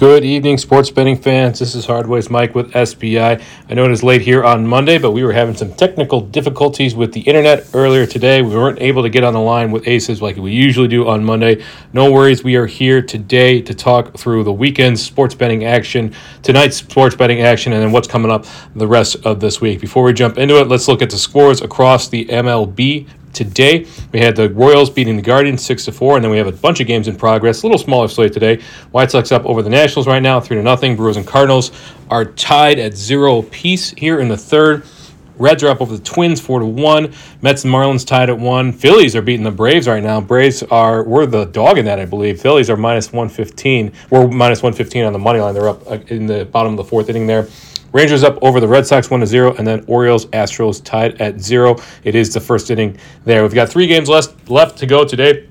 Good evening, sports betting fans. This is Hardways Mike with SBI. I know it is late here on Monday, but we were having some technical difficulties with the internet earlier today. We weren't able to get on the line with Aces like we usually do on Monday. No worries, we are here today to talk through the weekend's sports betting action, tonight's sports betting action, and then what's coming up the rest of this week. Before we jump into it, let's look at the scores across the MLB today. We had the Royals beating the Guardians six to four, and then we have a bunch of games in progress. A little smaller slate today. White Sox up over the Nationals right now, three to nothing. Brewers and Cardinals are tied at zero apiece here in the third. Reds are up over the Twins four to one. Mets and Marlins tied at one. Phillies are beating the Braves right now. Braves are we're the dog in that I believe. Phillies are minus one fifteen. We're minus one fifteen on the money line. They're up uh, in the bottom of the fourth inning there. Rangers up over the Red Sox 1 to 0, and then Orioles Astros tied at 0. It is the first inning there. We've got three games left, left to go today.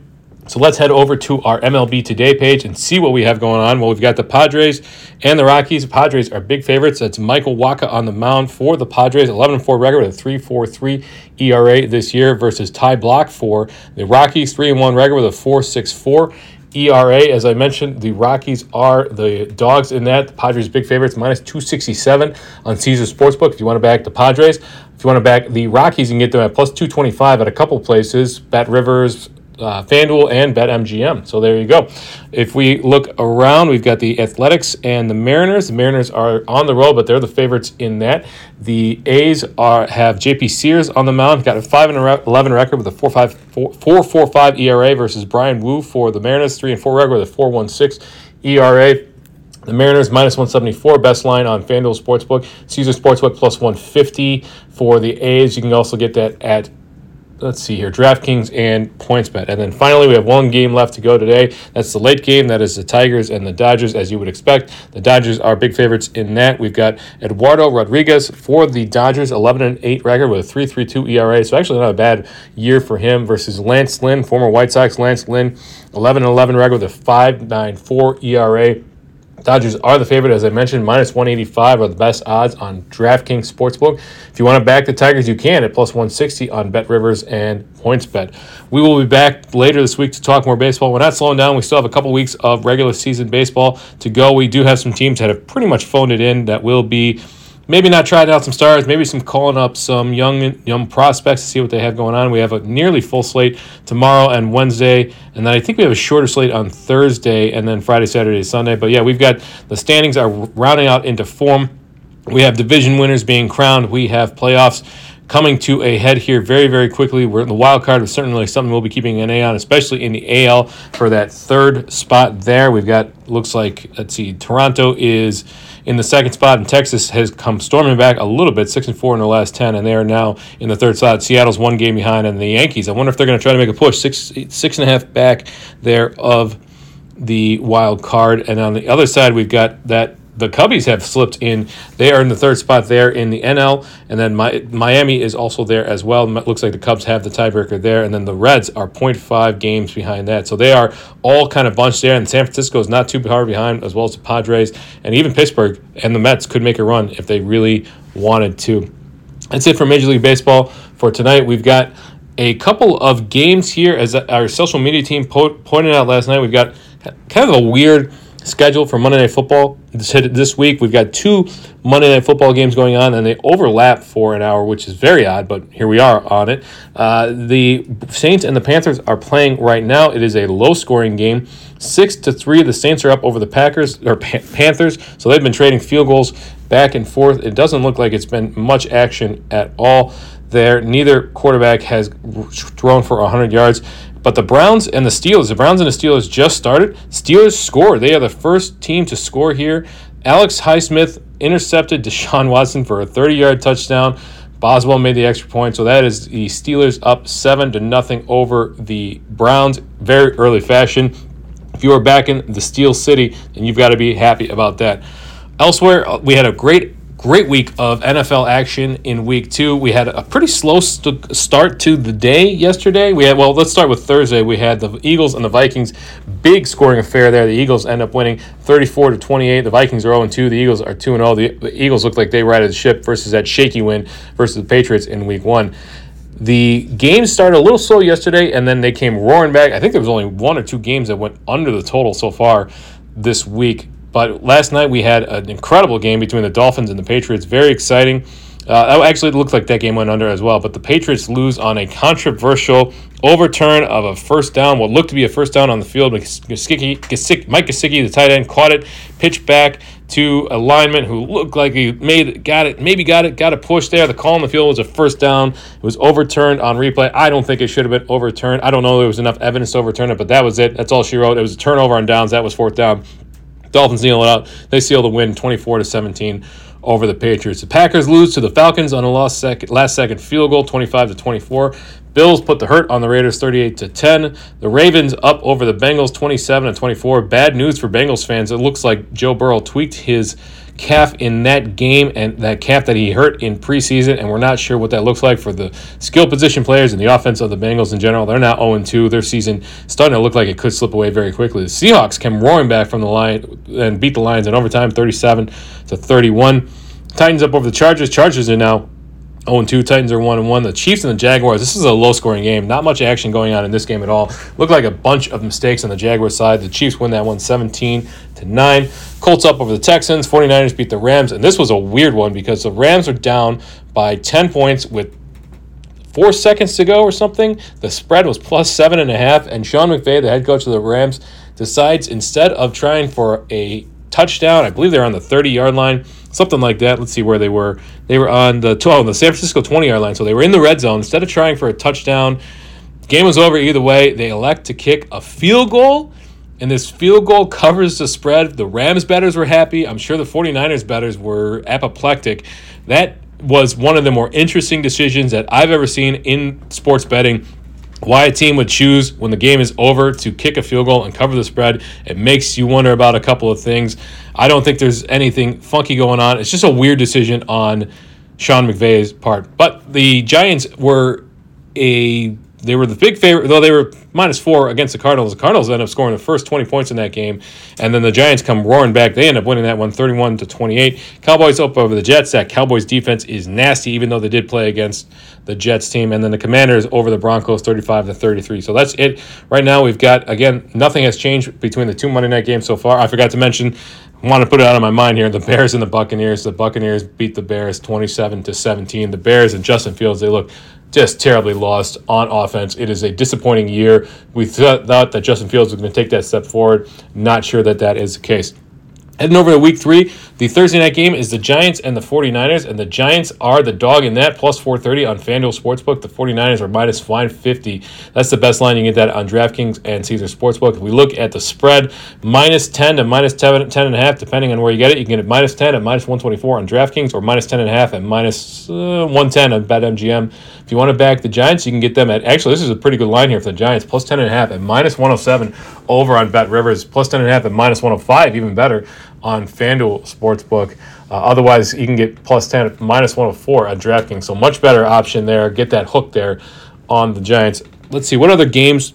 So let's head over to our MLB Today page and see what we have going on. Well, we've got the Padres and the Rockies. The Padres are big favorites. That's Michael Wacha on the mound for the Padres, 11 4 record with a 3.43 ERA this year versus Ty Blach for the Rockies, 3 1 record with a 4.64 ERA. As I mentioned, the Rockies are the dogs in that. The Padres big favorites, minus 267 on Caesar Sportsbook. If you want to back the Padres, if you want to back the Rockies, you can get them at plus 225 at a couple places. Bet Rivers, uh, FanDuel and BetMGM. So there you go. If we look around, we've got the Athletics and the Mariners. The Mariners are on the road, but they're the favorites in that. The A's are have JP Sears on the mound. Got a five and eleven record with a four five four four four five ERA versus Bryan Woo for the Mariners. Three and four record with a four one six ERA. The Mariners minus 174, best line on FanDuel Sportsbook. Caesar Sportsbook plus 150 for the A's. You can also get that at let's see here, DraftKings and PointsBet. And then finally, we have one game left to go today. That's the late game. That is the Tigers and the Dodgers, as you would expect. The Dodgers are big favorites in that. We've got Eduardo Rodriguez for the Dodgers, 11 and 8 record with a 3.32 ERA. So actually not a bad year for him versus Lance Lynn, former White Sox Lance Lynn, 11 and 11 record with a 5.94 ERA. Dodgers are the favorite, as I mentioned, minus 185 are the best odds on DraftKings Sportsbook. If you want to back the Tigers, you can at plus 160 on Bet Rivers and PointsBet. We will be back later this week to talk more baseball. We're not slowing down. We still have a couple weeks of regular season baseball to go. We do have some teams that have pretty much phoned it in that will be maybe not trying out some stars, maybe some calling up some young young prospects to see what they have going on. We have a nearly full slate tomorrow and Wednesday, and then I think we have a shorter slate on Thursday, and then Friday, Saturday, Sunday. But yeah, we've got the standings are rounding out into form. We have division winners being crowned. We have playoffs coming to a head here very, very quickly. We're in the wild card is certainly something we'll be keeping an eye on, especially in the AL for that third spot there. We've got looks like let's see, Toronto is in the second spot, and Texas has come storming back a little bit, six and four in the last ten, and they are now in the third spot. Seattle's one game behind, and the Yankees. I wonder if they're going to try to make a push, six six and a half back there of the wild card, and on the other side we've got that the Cubbies have slipped in. They are in the third spot there in the NL, and then Miami is also there as well. It looks like the Cubs have the tiebreaker there, and then the Reds are 0.5 games behind that. So they are all kind of bunched there, and San Francisco is not too far behind, as well as the Padres, and even Pittsburgh and the Mets could make a run if they really wanted to. That's it for Major League Baseball for tonight. We've got a couple of games here, as our social media team po- pointed out last night. We've got kind of a weird schedule for Monday Night Football this, week. We've got two Monday Night Football games going on, and they overlap for an hour, which is very odd, but here we are on it. Uh, the Saints and the Panthers are playing right now. It is a low scoring game. Six to three, the Saints are up over the Packers or Panthers, so they've been trading field goals back and forth. It doesn't look like it's been much action at all there. Neither quarterback has thrown for 100 yards. But the Browns and the Steelers, the Browns and the Steelers just started. Steelers score. They are the first team to score here. Alex Highsmith intercepted Deshaun Watson for a 30 yard touchdown. Boswell made the extra point, so that is the Steelers up seven to nothing over the Browns. Very early fashion. If you are back in the Steel City, then you've got to be happy about that. Elsewhere, uh, we had a great Great week of NFL action in week two. We had a pretty slow st- start to the day yesterday. We had, well, let's start with Thursday. We had the Eagles and the Vikings. Big scoring affair there. The Eagles end up winning 34 to 28. The Vikings are 0 2. The Eagles are 2 0. The, the Eagles look like they righted the ship versus that shaky win versus the Patriots in week one. The games started a little slow yesterday, and then they came roaring back. I think there was only one or two games that went under the total so far this week But last night we had an incredible game between the Dolphins and the Patriots. Very exciting. Uh, actually, it looked like that game went under as well. But the Patriots lose on a controversial overturn of a first down, what looked to be a first down on the field. Mike Gesicki, the tight end, caught it, pitched back to a lineman who looked like he made got it, maybe got it, got a push there. The call on the field was a first down. It was overturned on replay. I don't think it should have been overturned. I don't know if there was enough evidence to overturn it, but that was it. That's all she wrote. It was a turnover on downs. That was fourth down. Dolphins seal it out. They seal the win, twenty-four to seventeen over the Patriots. The Packers lose to the Falcons on a last second, last second field goal, 25 to 24. Bills put the hurt on the Raiders 38 to 10. The Ravens up over the Bengals 27 to 24. Bad news for Bengals fans. It looks like Joe Burrow tweaked his calf in that game and that calf that he hurt in preseason, and we're not sure what that looks like for the skill position players and the offense of the Bengals in general. They're now 0 2. Their season starting to look like it could slip away very quickly. The Seahawks came roaring back from the line and beat the Lions in overtime 37 to 31. Titans up over the Chargers. Chargers are now 0 2. Titans are 1 1. The Chiefs and the Jaguars. This is a low scoring game. Not much action going on in this game at all. Looked like a bunch of mistakes on the Jaguars side. The Chiefs win that one 17 to 9. Colts up over the Texans. 49ers beat the Rams. And this was a weird one because the Rams are down by 10 points with four seconds to go or something. The spread was plus seven and a half. And Sean McVay, the head coach of the Rams, decides instead of trying for a touchdown, I believe they're on the 30 yard line something like that. Let's see where they were. They were on the 12, the San Francisco 20 yard line, so they were in the red zone. Instead of trying for a touchdown, game was over either way. They elect to kick a field goal, and this field goal covers the spread. The Rams betters were happy. I'm sure the 49ers betters were apoplectic. That was one of the more interesting decisions that I've ever seen in sports betting why a team would choose when the game is over to kick a field goal and cover the spread. It makes you wonder about a couple of things. I don't think there's anything funky going on. It's just a weird decision on Sean McVay's part. But the Giants were a they were the big favorite, though they were minus four against the Cardinals. The Cardinals end up scoring the first 20 points in that game, and then the Giants come roaring back. They end up winning that one 31 to 28. Cowboys up over the Jets. That Cowboys defense is nasty, even though they did play against the Jets team. And then the Commanders over the Broncos 35 to 33. So that's it. Right now, we've got, again, nothing has changed between the two Monday night games so far. I forgot to mention want to put it out of my mind here. The Bears and the Buccaneers. The Buccaneers beat the Bears 27 to 17. The Bears and Justin Fields, they look just terribly lost on offense. It is a disappointing year. We thought, that Justin Fields was going to take that step forward. Not sure that that is the case. Heading over to week three, the Thursday night game is the Giants and the 49ers, and the Giants are the dog in that, plus 430 on FanDuel Sportsbook. The 49ers are minus 550. That's the best line. You get that on DraftKings and Caesar Sportsbook. If we look at the spread, minus 10 to minus 10, 10 and a half, depending on where you get it. You can get it minus 10 at minus 124 on DraftKings or minus 10 and a half at minus, uh, 110 on BetMGM. If you want to back the Giants, you can get them at, actually, this is a pretty good line here for the Giants, plus 10 and a half at minus 107 over on Bet Rivers, plus 10 and a half at minus 105, even better on FanDuel Sportsbook. Uh, otherwise, you can get plus 10 minus 104 at DraftKings. So, much better option there. Get that hook there on the Giants. Let's see, what other games?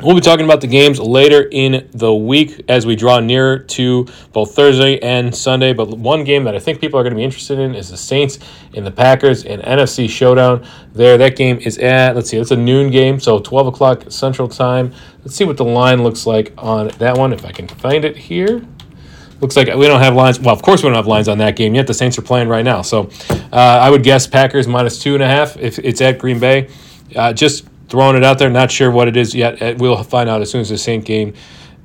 We'll be talking about the games later in the week as we draw nearer to both Thursday and Sunday. But one game that I think people are going to be interested in is the Saints and the Packers in NFC Showdown. There, that game is at, let's see, it's a noon game, so 12 o'clock Central Time. Let's see what the line looks like on that one, if I can find it here. Looks like we don't have lines. Well, of course we don't have lines on that game yet. The Saints are playing right now, so uh, I would guess Packers minus two and a half if it's at Green Bay. Uh, just throwing it out there. Not sure what it is yet. Uh, we'll find out as soon as the Saint game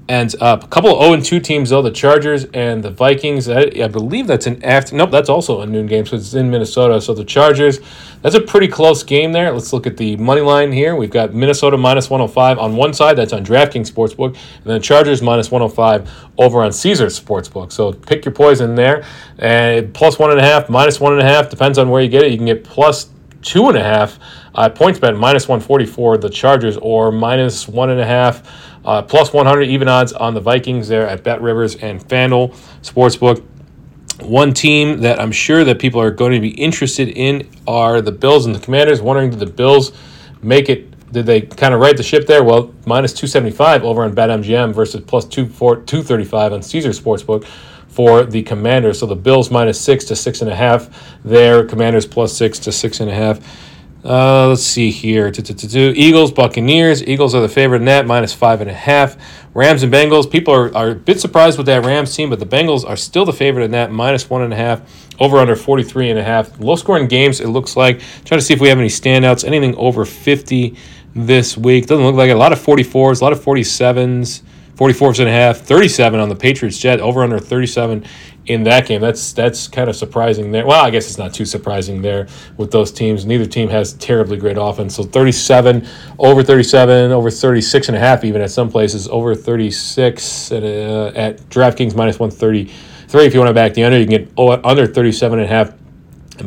ends up. Uh, a couple of 0 and 2 teams, though, the Chargers and the Vikings. I, I, believe that's an after. Nope, that's also a noon game, so it's in Minnesota. So the Chargers, that's a pretty close game there. Let's look at the money line here. We've got Minnesota minus 105 on one side, that's on DraftKings Sportsbook, and then Chargers minus 105 over on Caesar Sportsbook. So pick your poison there. And plus one and a half, minus one and a half, depends on where you get it. You can get plus two and a half uh, PointsBet minus 144 the Chargers or minus one and a half uh, plus 100 even odds on the Vikings there at Bet Rivers and FanDuel Sportsbook. One team that I'm sure that people are going to be interested in are the Bills and the Commanders. Wondering did the Bills make it? Did they kind of right the ship there? Well, minus 275 over on BetMGM versus plus 235 on Caesar Sportsbook for the Commanders. So the Bills minus six to six and a half there. Commanders plus six to six and a half. Uh, let's see here. Eagles, Buccaneers. Eagles are the favorite net, minus five and a half. Rams and Bengals. People are, are a bit surprised with that Rams team, but the Bengals are still the favorite in that, minus one and a half, over under 43 and a half. Low scoring games, it looks like. Trying to see if we have any standouts. Anything over 50 this week. Doesn't look like it. A lot of 44s, a lot of 47s. 44s and a half, 37 on the Patriots Jet, over under 37 in that game. That's that's kind of surprising there. Well, I guess it's not too surprising there with those teams. Neither team has terribly great offense. So 37, over 37, over 36 and a half even at some places, over 36 at, uh, at DraftKings minus 133. If you want to back the under, you can get under 37 and a half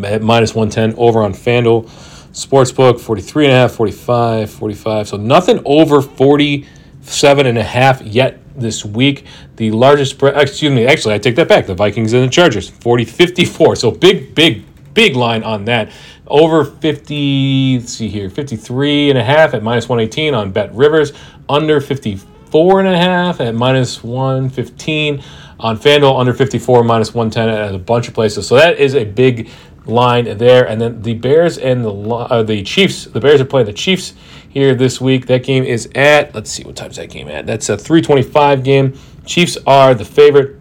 at minus 110 over on FanDuel. Sportsbook 43 and a half, 45, 45. So nothing over 40 seven and a half yet this week. The largest spread, excuse me, actually, I take that back. The Vikings and the Chargers, 40 54. So big, big, big line on that. Over 50, let's see here, 53 and a half at minus 118 on Bet Rivers. Under 54 and a half at minus 115 on FanDuel. Under 54, minus 110 at a bunch of places. So that is a big line there. And then the Bears and the uh, the Chiefs. The Bears are playing the Chiefs here this week. That game is at, let's see, what time's that game at? That's a 325 game. Chiefs are the favorite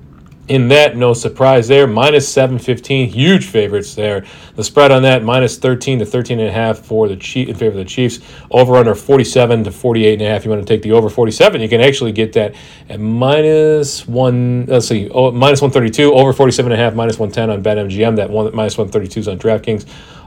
in that. No surprise there. Minus 715. Huge favorites there. The spread on that, minus 13 to 13 and a half for the Chief, in favor of the Chiefs. Over under 47 to 48 and a half. You want to take the over 47. You can actually get that at minus one, let's see, oh, minus 132, over 47 and a half, minus 110 on BetMGM. That one, minus 132 is on DraftKings.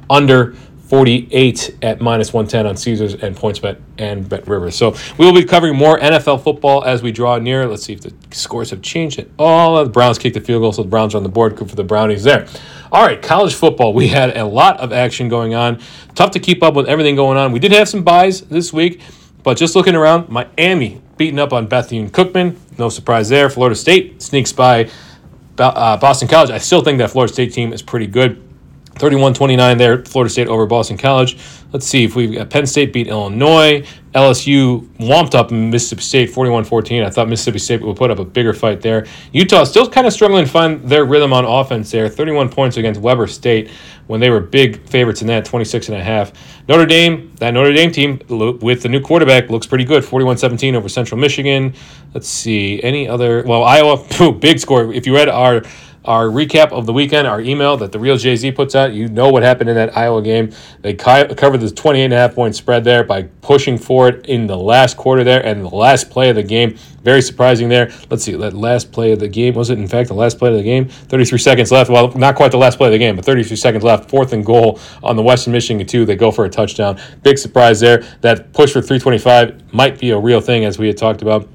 Under 48 at minus 110 on Caesars and PointsBet and Bet Rivers. So we will be covering more NFL football as we draw near. Let's see if the scores have changed at all. The Browns kicked the field goal, so the Browns are on the board. Good for the Brownies there. All right, college football. We had a lot of action going on. Tough to keep up with everything going on. We did have some buys this week, but just looking around, Miami beating up on Bethune Cookman. No surprise there. Florida State sneaks by uh, Boston College. I still think that Florida State team is pretty good. 31 29 there, Florida State over Boston College. Let's see if we've got uh, Penn State beat Illinois. LSU womped up Mississippi State 41 14. I thought Mississippi State would put up a bigger fight there. Utah still kind of struggling to find their rhythm on offense there. 31 points against Weber State when they were big favorites in that 26 and a half. Notre Dame, that Notre Dame team with the new quarterback looks pretty good 41 17 over Central Michigan. Let's see. Any other, well, Iowa, big score. If you read our our recap of the weekend, our email that the real Jay Z puts out. You know what happened in that Iowa game. They covered the 28 and a half point spread there by pushing forward in the last quarter there and the last play of the game. Very surprising there. Let's see, that last play of the game was it, in fact, the last play of the game? 33 seconds left. Well, not quite the last play of the game, but 33 seconds left. Fourth and goal on the Western Michigan 2. They go for a touchdown. Big surprise there. That push for 325 might be a real thing, as we had talked about.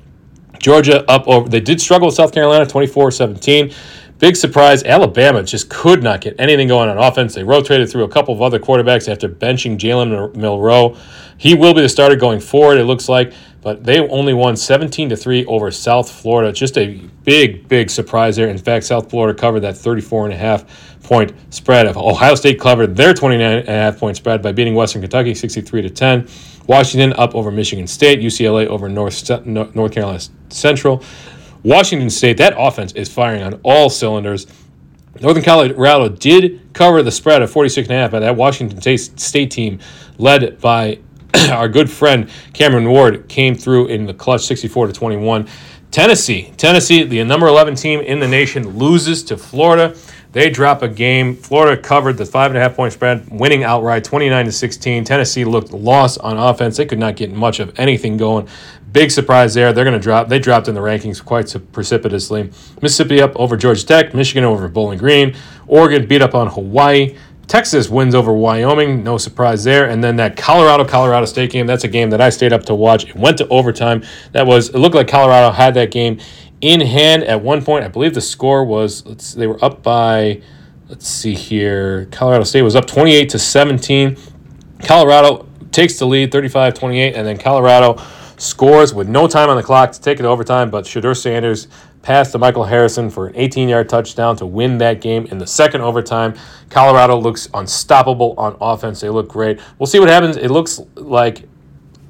Georgia up over, they did struggle with South Carolina 24 17. Big surprise, Alabama just could not get anything going on offense. They rotated through a couple of other quarterbacks after benching Jalen Milroe. He will be the starter going forward, it looks like, but they only won 17 to 3 over South Florida. Just a big, big surprise there. In fact, South Florida covered that 34 and a half point spread. Ohio State covered their 29 and a half point spread by beating Western Kentucky 63 to 10. Washington up over Michigan State, UCLA over North North Carolina Central. Washington State, that offense is firing on all cylinders. Northern Colorado did cover the spread of 46.5 by that Washington State team led by our good friend Cameron Ward came through in the clutch 64 to 21. Tennessee, Tennessee, the number 11 team in the nation, loses to Florida. They drop a game. Florida covered the five and a half point spread, winning outright 29 to 16. Tennessee looked lost on offense. They could not get much of anything going. Big surprise there. They're going to drop. They dropped in the rankings quite precipitously. Mississippi up over Georgia Tech. Michigan over Bowling Green. Oregon beat up on Hawaii. Texas wins over Wyoming. No surprise there. And then that Colorado Colorado State game. That's a game that I stayed up to watch. It went to overtime. That was. It looked like Colorado had that game in hand at one point. I believe the score was. Let's. They were up by. Let's see here. Colorado State was up 28 to 17. Colorado takes the lead 35-28 and then Colorado scores with no time on the clock to take it to overtime, but Shedeur Sanders passed to Michael Harrison for an 18 yard touchdown to win that game in the second overtime. Colorado looks unstoppable on offense. They look great. We'll see what happens. It looks like.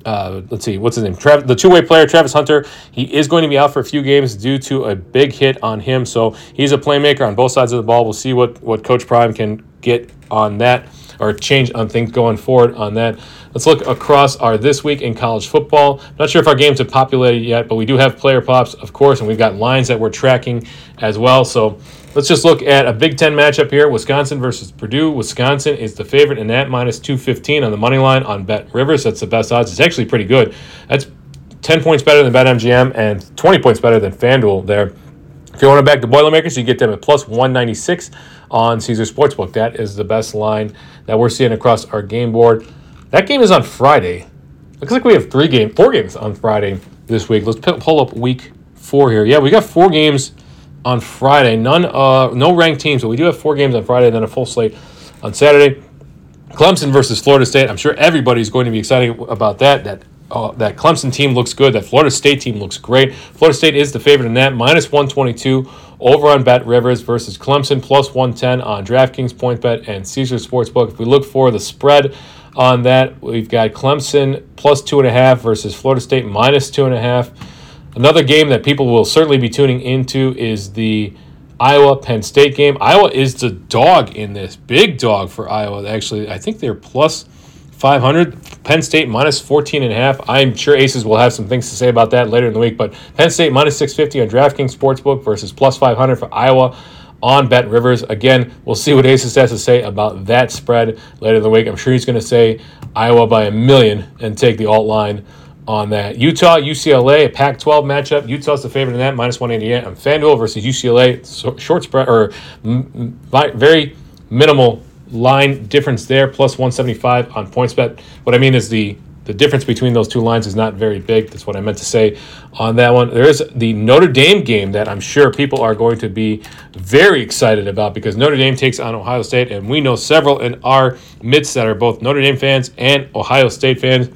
Uh, let's see, what's his name? Trav- the two-way player, Travis Hunter. He is going to be out for a few games due to a big hit on him. So he's a playmaker on both sides of the ball. We'll see what what Coach Prime can get on that or change on things going forward on that. Let's look across our this week in college football. Not sure if our games have populated yet, but we do have player props, of course, and we've got lines that we're tracking as well. So let's just look at a Big Ten matchup here Wisconsin versus Purdue. Wisconsin is the favorite in that minus 215 on the money line on Bet Rivers. That's the best odds. It's actually pretty good. That's 10 points better than BetMGM and 20 points better than FanDuel there. If you want to back the Boilermakers, you get them at plus 196 on Caesar Sportsbook. That is the best line that we're seeing across our game board. That game is on Friday. Looks like we have three games, four games on Friday this week. Let's pull up week four here. Yeah, we got four games on Friday. None, uh, no ranked teams, but we do have four games on Friday, then a full slate on Saturday. Clemson versus Florida State. I'm sure everybody's going to be excited about that. That uh, that Clemson team looks good. That Florida State team looks great. Florida State is the favorite in that, minus 122 over on Bet Rivers versus Clemson, plus 110 on DraftKings, Point Bet and Caesar Sportsbook. If we look for the spread on that, we've got Clemson plus two and a half versus Florida State minus two and a half. Another game that people will certainly be tuning into is the Iowa Penn State game. Iowa is the dog in this, big dog for Iowa. Actually, I think they're plus 500. Penn State minus 14 and a half. I'm sure Aces will have some things to say about that later in the week, but Penn State minus 650 on DraftKings Sportsbook versus plus 500 for Iowa on Bet Rivers. Again, we'll see what Aces has to say about that spread later in the week. I'm sure he's going to say Iowa by a million and take the alt line on that. Utah, UCLA, a Pac 12 matchup. Utah's the favorite in that, minus 188 on FanDuel versus UCLA. Short spread, or m- very minimal line difference there, plus 175 on PointsBet. What I mean is the the difference between those two lines is not very big. That's what I meant to say on that one. There is the Notre Dame game that I'm sure people are going to be very excited about because Notre Dame takes on Ohio State, and we know several in our midst that are both Notre Dame fans and Ohio State fans.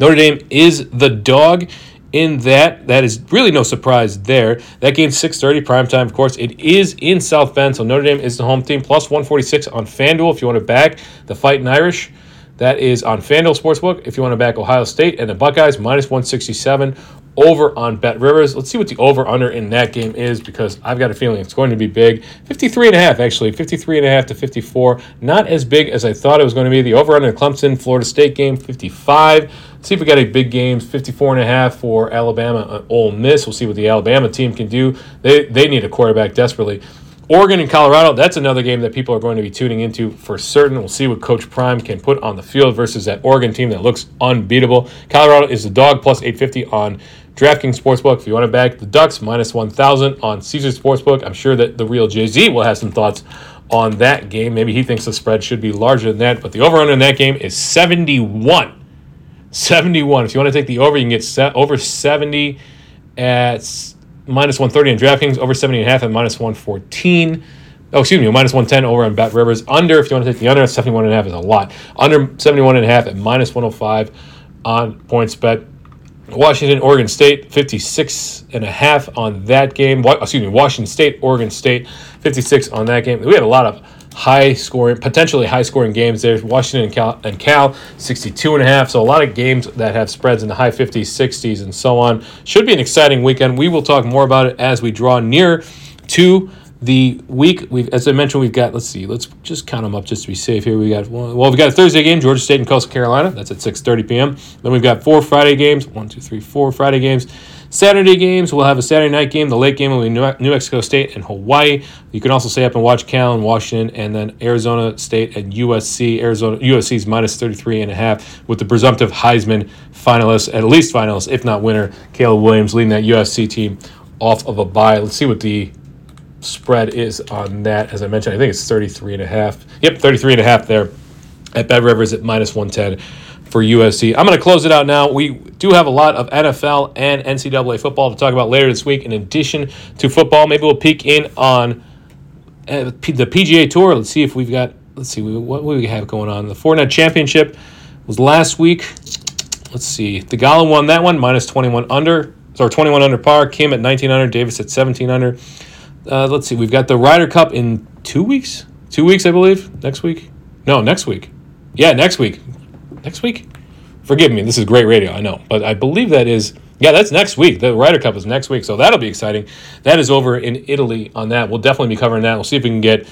Notre Dame is the dog in that. That is really no surprise there. That game's 6.30 prime time, of course. It is in South Bend, so Notre Dame is the home team. Plus 146 on FanDuel if you want to back the Fighting Irish. That is on FanDuel Sportsbook. If you want to back Ohio State and the Buckeyes, minus 167 over on Bet Rivers. Let's see what the over under in that game is because I've got a feeling it's going to be big. 53 and a half actually, 53 and a half to 54. Not as big as I thought it was going to be. The over under Clemson Florida State game 55. See if we got any big games. 54 and a half for Alabama Ole Miss. We'll see what the Alabama team can do. They they need a quarterback desperately. Oregon and Colorado, that's another game that people are going to be tuning into for certain. We'll see what Coach Prime can put on the field versus that Oregon team that looks unbeatable. Colorado is the dog plus 850 on DraftKings Sportsbook. If you want to back the Ducks, minus 1,000 on Caesar Sportsbook. I'm sure that the real Jay Z will have some thoughts on that game. Maybe he thinks the spread should be larger than that, but the over under in that game is 71. 71. If you want to take the over, you can get set over 70 at minus 130 on DraftKings, over 70 and a half at minus 114. Oh, excuse me, minus 110 over on Bet Rivers. Under, if you want to take the under, 71 and a half is a lot. Under 71 and a half at minus 105 on PointsBet. Washington, Oregon State, 56 and a half on that game. Excuse me, Washington State, Oregon State, 56 on that game. We had a lot of high scoring, potentially high scoring games. There's Washington and Cal, and Cal 62 and a half. So a lot of games that have spreads in the high 50s, 60s, and so on. Should be an exciting weekend. We will talk more about it as we draw near to the week. We've, as I mentioned, we've got. Let's see. Let's just count them up just to be safe here. We got well, we've got a Thursday game, Georgia State and Coastal Carolina. That's at 6:30 p.m. Then we've got four Friday games. One, two, three, four Friday games. Saturday games, we'll have a Saturday night game. The late game will be New Mexico State and Hawaii. You can also stay up and watch Cal and Washington, and then Arizona State and USC. Arizona USC is minus 33 and a half with the presumptive Heisman finalist, at least finalist, if not winner, Caleb Williams leading that USC team off of a bye. Let's see what the spread is on that. As I mentioned, I think it's 33 and a half. Yep, 33 and a half there at Bet Rivers at minus 110 for USC. I'm going to close it out now. We do have a lot of NFL and NCAA football to talk about later this week. In addition to football, maybe we'll peek in on uh, the PGA Tour. Let's see if we've got. Let's see what we have going on. The Fortinet Championship was last week. Let's see. Theegala won that one minus 21 under. So 21 under par. Kim at 19 under. Davis at 17 under. Uh, let's see. We've got the Ryder Cup in two weeks. Two weeks, I believe. Next week. No, next week. Yeah, next week next week. Forgive me, this is great radio, I know, but I believe that is yeah, that's next week. The Ryder Cup is next week, so that'll be exciting. That is over in Italy on that. We'll definitely be covering that. We'll see if we can get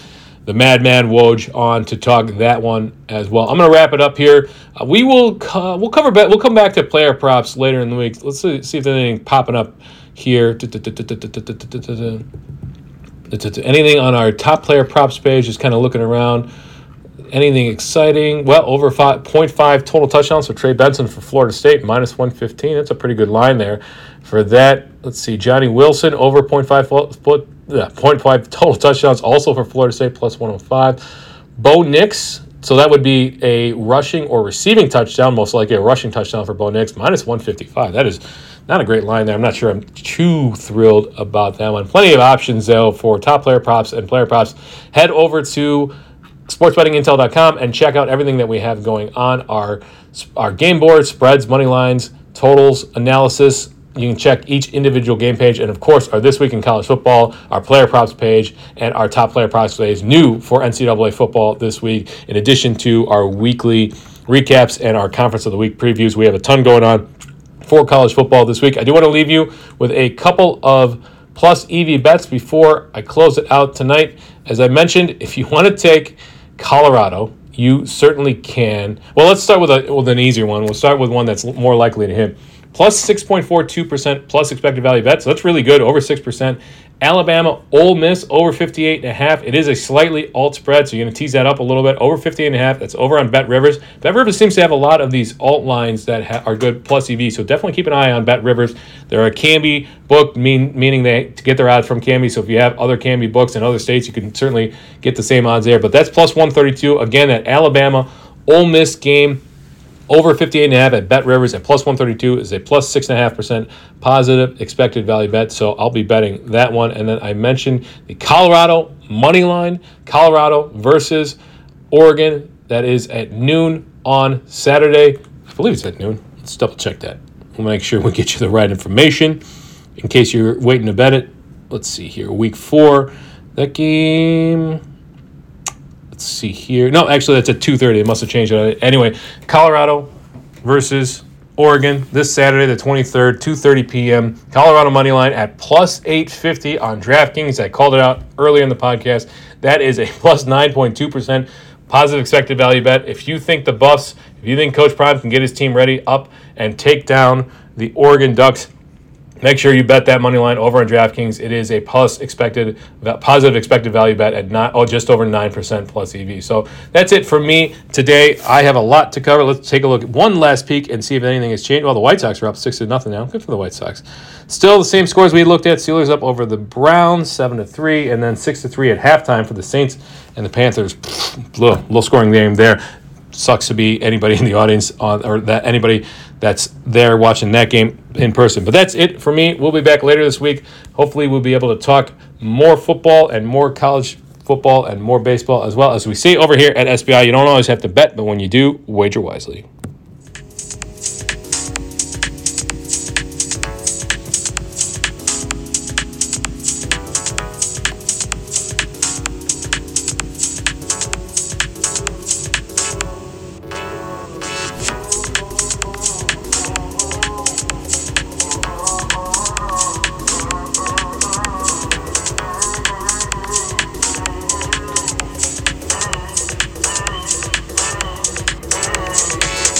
the Madman Woj on to talk that one as well. I'm going to wrap it up here. Uh, we will co- we'll cover we'll come back to player props later in the week. Let's see, see if there's anything popping up here. Anything on our top player props page? Just kind of looking around. Anything exciting? Well, over 5.5 total touchdowns for Trey Benson for Florida State, minus 115. That's a pretty good line there. For that, let's see, Johnny Wilson over 0.5 foot, yeah, 0.5 total touchdowns also for Florida State, plus 105. Bo Nix, so that would be a rushing or receiving touchdown, most likely a rushing touchdown for Bo Nix, minus 155. That is not a great line there. I'm not sure I'm too thrilled about that one. Plenty of options, though, for top player props and player props. Head over to sportsbettingintel.com and check out everything that we have going on our our game board, spreads, money lines, totals, analysis. You can check each individual game page, and of course, our this week in college football, our player props page, and our top player props page, new for NCAA football this week. In addition to our weekly recaps and our conference of the week previews, we have a ton going on for college football this week. I do want to leave you with a couple of plus EV bets before I close it out tonight. As I mentioned, if you want to take Colorado, you certainly can. Well, let's start with a with an easier one. We'll start with one that's more likely to hit. Plus 6.42% plus expected value bet. So that's really good, over 6%. Alabama, Ole Miss over 58 and a half. It is a slightly alt spread, so you're going to tease that up a little bit. Over 58 and a half. That's over on Bet Rivers. Bet Rivers seems to have a lot of these alt lines that ha- are good plus EV, so definitely keep an eye on Bet Rivers. They're a Kambi book, mean, meaning they to get their odds from Kambi. So if you have other Kambi books in other states, you can certainly get the same odds there. But that's plus 132. Again, that Alabama Ole Miss game over 58.5 at Bet Rivers at plus 132 is a plus 6.5% positive expected value bet. So I'll be betting that one. And then I mentioned the Colorado money line, Colorado versus Oregon. That is at noon on Saturday. I believe it's at noon. Let's double check that. We'll make sure we get you the right information in case you're waiting to bet it. Let's see here. Week four. That game let's see here. No, actually, that's at 2.30. It must have changed it. Anyway, Colorado versus Oregon this Saturday, the 23rd, 2.30 p.m. Colorado money line at plus 850 on DraftKings. I called it out earlier in the podcast. That is a plus 9.2% positive expected value bet. If you think the Buffs, if you think Coach Prime can get his team ready up and take down the Oregon Ducks, Make sure you bet that money line over on DraftKings. It is a plus expected positive expected value bet at not oh just over nine percent plus EV. So that's it for me today. I have a lot to cover. Let's take a look. At one last peek and see if anything has changed. Well, the White Sox are up six to nothing now. Good for the White Sox. Still the same scores we looked at. Steelers up over the Browns seven to three, and then six to three at halftime for the Saints and the Panthers. Low, low scoring game there sucks to be anybody in the audience on or that anybody that's there watching that game in person. But that's it for me. We'll be back later this week. Hopefully, we'll be able to talk more football and more college football and more baseball as well. As we say over here at SBI, you don't always have to bet, but when you do, wager wisely.